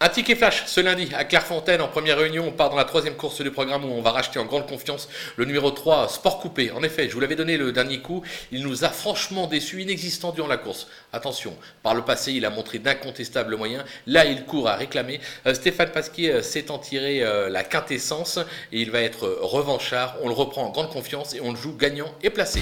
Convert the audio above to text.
Un ticket flash ce lundi à Clairefontaine en première réunion. On part dans la troisième course du programme où on va racheter en grande confiance le numéro 3 Sport Coupé. En effet, je vous l'avais donné le dernier coup, il nous a franchement déçu, inexistant durant la course. Attention, par le passé, il a montré d'incontestables moyens. Là, il court à réclamer. Euh, Stéphane Pasquier euh, s'est en tiré euh, la quintessence et il va être revanchard. On le reprend en grande confiance et on le joue gagnant et placé.